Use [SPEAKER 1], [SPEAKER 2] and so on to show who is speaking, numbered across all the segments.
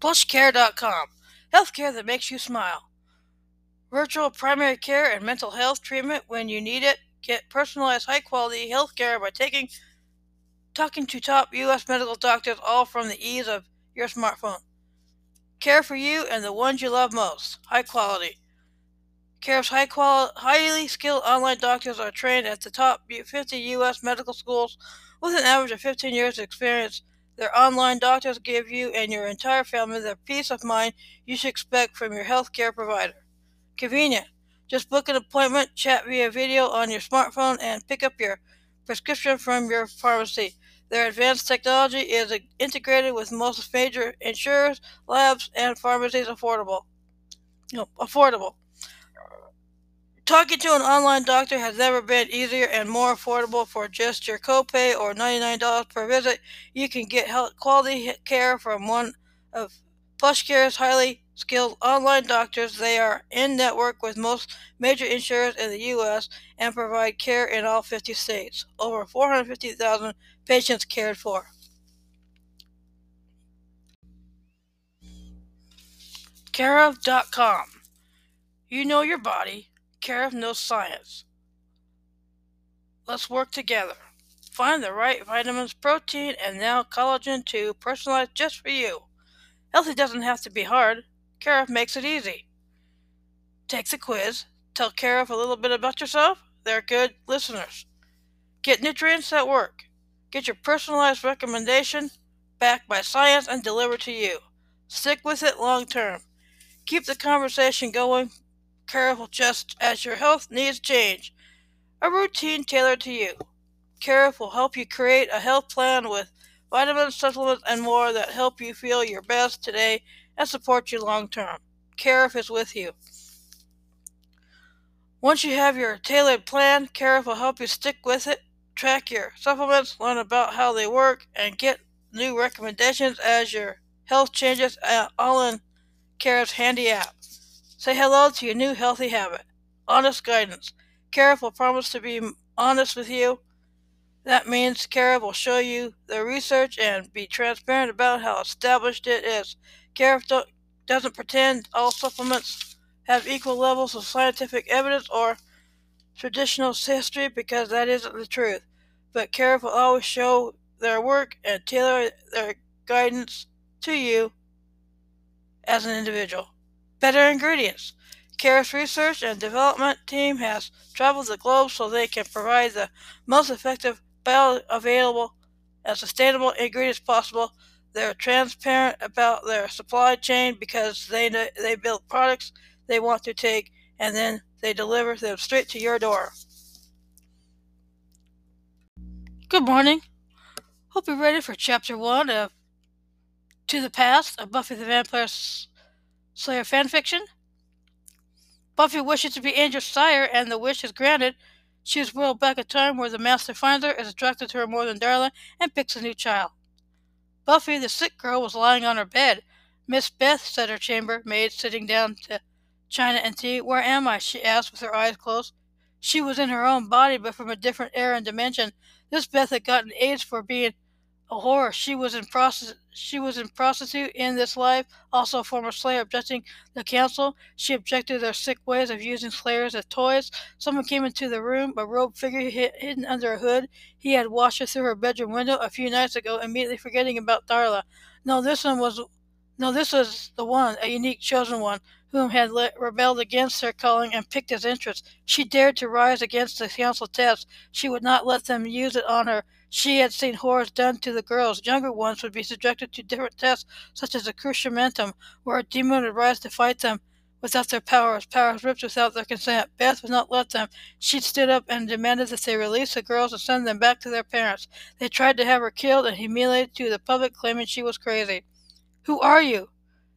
[SPEAKER 1] PlushCare.com. Healthcare that makes you smile. Virtual primary care and mental health treatment when you need it. Get personalized high quality healthcare by taking talking to top US medical doctors all from the ease of your smartphone. Care for you and the ones you love most. High quality. Care's high highly skilled online doctors are trained at the top 50 U.S. medical schools with an average of 15 years of experience. Their online doctors give you and your entire family the peace of mind you should expect from your healthcare provider. Convenient. Just book an appointment, chat via video on your smartphone, and pick up your prescription from your pharmacy. Their advanced technology is integrated with most major insurers, labs, and pharmacies. Affordable. No, affordable. Talking to an online doctor has never been easier and more affordable for just your copay or $99 per visit. You can get health, quality care from one of PlushCare's highly skilled online doctors. They are in network with most major insurers in the U.S. and provide care in all 50 states. Over 450,000 patients cared for. Careof.com. You know your body. Care of no science. Let's work together. Find the right vitamins, protein, and now collagen to personalize just for you. Healthy doesn't have to be hard. Care of makes it easy. Take the quiz. Tell Care of a little bit about yourself. They're good listeners. Get nutrients that work. Get your personalized recommendation backed by science and delivered to you. Stick with it long term. Keep the conversation going, careful just as your health needs change. A routine tailored to you. Care will help you create a health plan with vitamins, supplements, and more that help you feel your best today and support you long term. Care is with you. Once you have your tailored plan, Care will help you stick with it track your supplements, learn about how they work, and get new recommendations as your health changes uh, all in Care's handy app. Say hello to your new healthy habit. Honest guidance. Care will promise to be honest with you. That means Care will show you the research and be transparent about how established it is. Care doesn't pretend all supplements have equal levels of scientific evidence or traditional history because that isn't the truth but Care will always show their work and tailor their guidance to you as an individual. Better ingredients. Care's research and development team has traveled the globe so they can provide the most effective, bioavailable, and sustainable ingredients possible. They're transparent about their supply chain because they they build products they want to take and then they deliver them straight to your door. Good morning. Hope you're ready for chapter one of To the Past of Buffy the Vampire Slayer fanfiction. Buffy wishes to be Angel's sire, and the wish is granted. She is whirled back a time where the Master finds her, is attracted to her more than Darla, and picks a new child. Buffy, the sick girl, was lying on her bed. Miss Beth, said her chambermaid, sitting down to china and tea. Where am I? she asked with her eyes closed. She was in her own body, but from a different era and dimension. This Beth had gotten AIDS for being a whore. She was in process. She was in prostitute in this life. Also, a former slayer objecting the council. She objected to their sick ways of using slayers as toys. Someone came into the room, a robed figure hidden under a hood. He had watched her through her bedroom window a few nights ago, immediately forgetting about Darla. No, this one was. No, this was the one, a unique chosen one whom had le- rebelled against their calling and picked his interest. She dared to rise against the council test. She would not let them use it on her. She had seen horrors done to the girls. Younger ones would be subjected to different tests, such as a cruciamentum, where a demon would rise to fight them without their powers, powers ripped without their consent. Beth would not let them. She stood up and demanded that they release the girls and send them back to their parents. They tried to have her killed and humiliated to the public, claiming she was crazy. Who are you?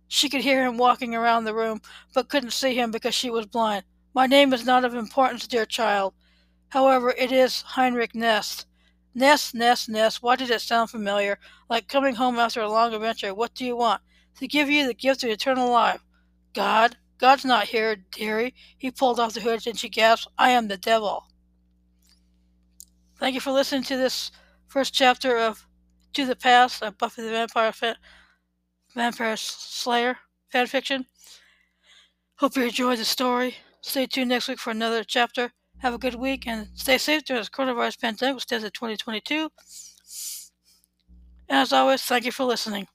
[SPEAKER 1] She could hear him walking around the room, but couldn't see him because she was blind. My name is not of importance, dear child. However, it is Heinrich Nest. Nest, Nest, Nest. Why did it sound familiar? Like coming home after a long adventure. What do you want? To give you the gift of eternal life. God? God's not here, dearie. He pulled off the hood and she gasped, I am the devil. Thank you for listening to this first chapter of To the Past of Buffy the Vampire Vampire Slayer fanfiction. Hope you enjoyed the story. Stay tuned next week for another chapter. Have a good week and stay safe during this coronavirus pandemic, which stands at 2022. And as always, thank you for listening.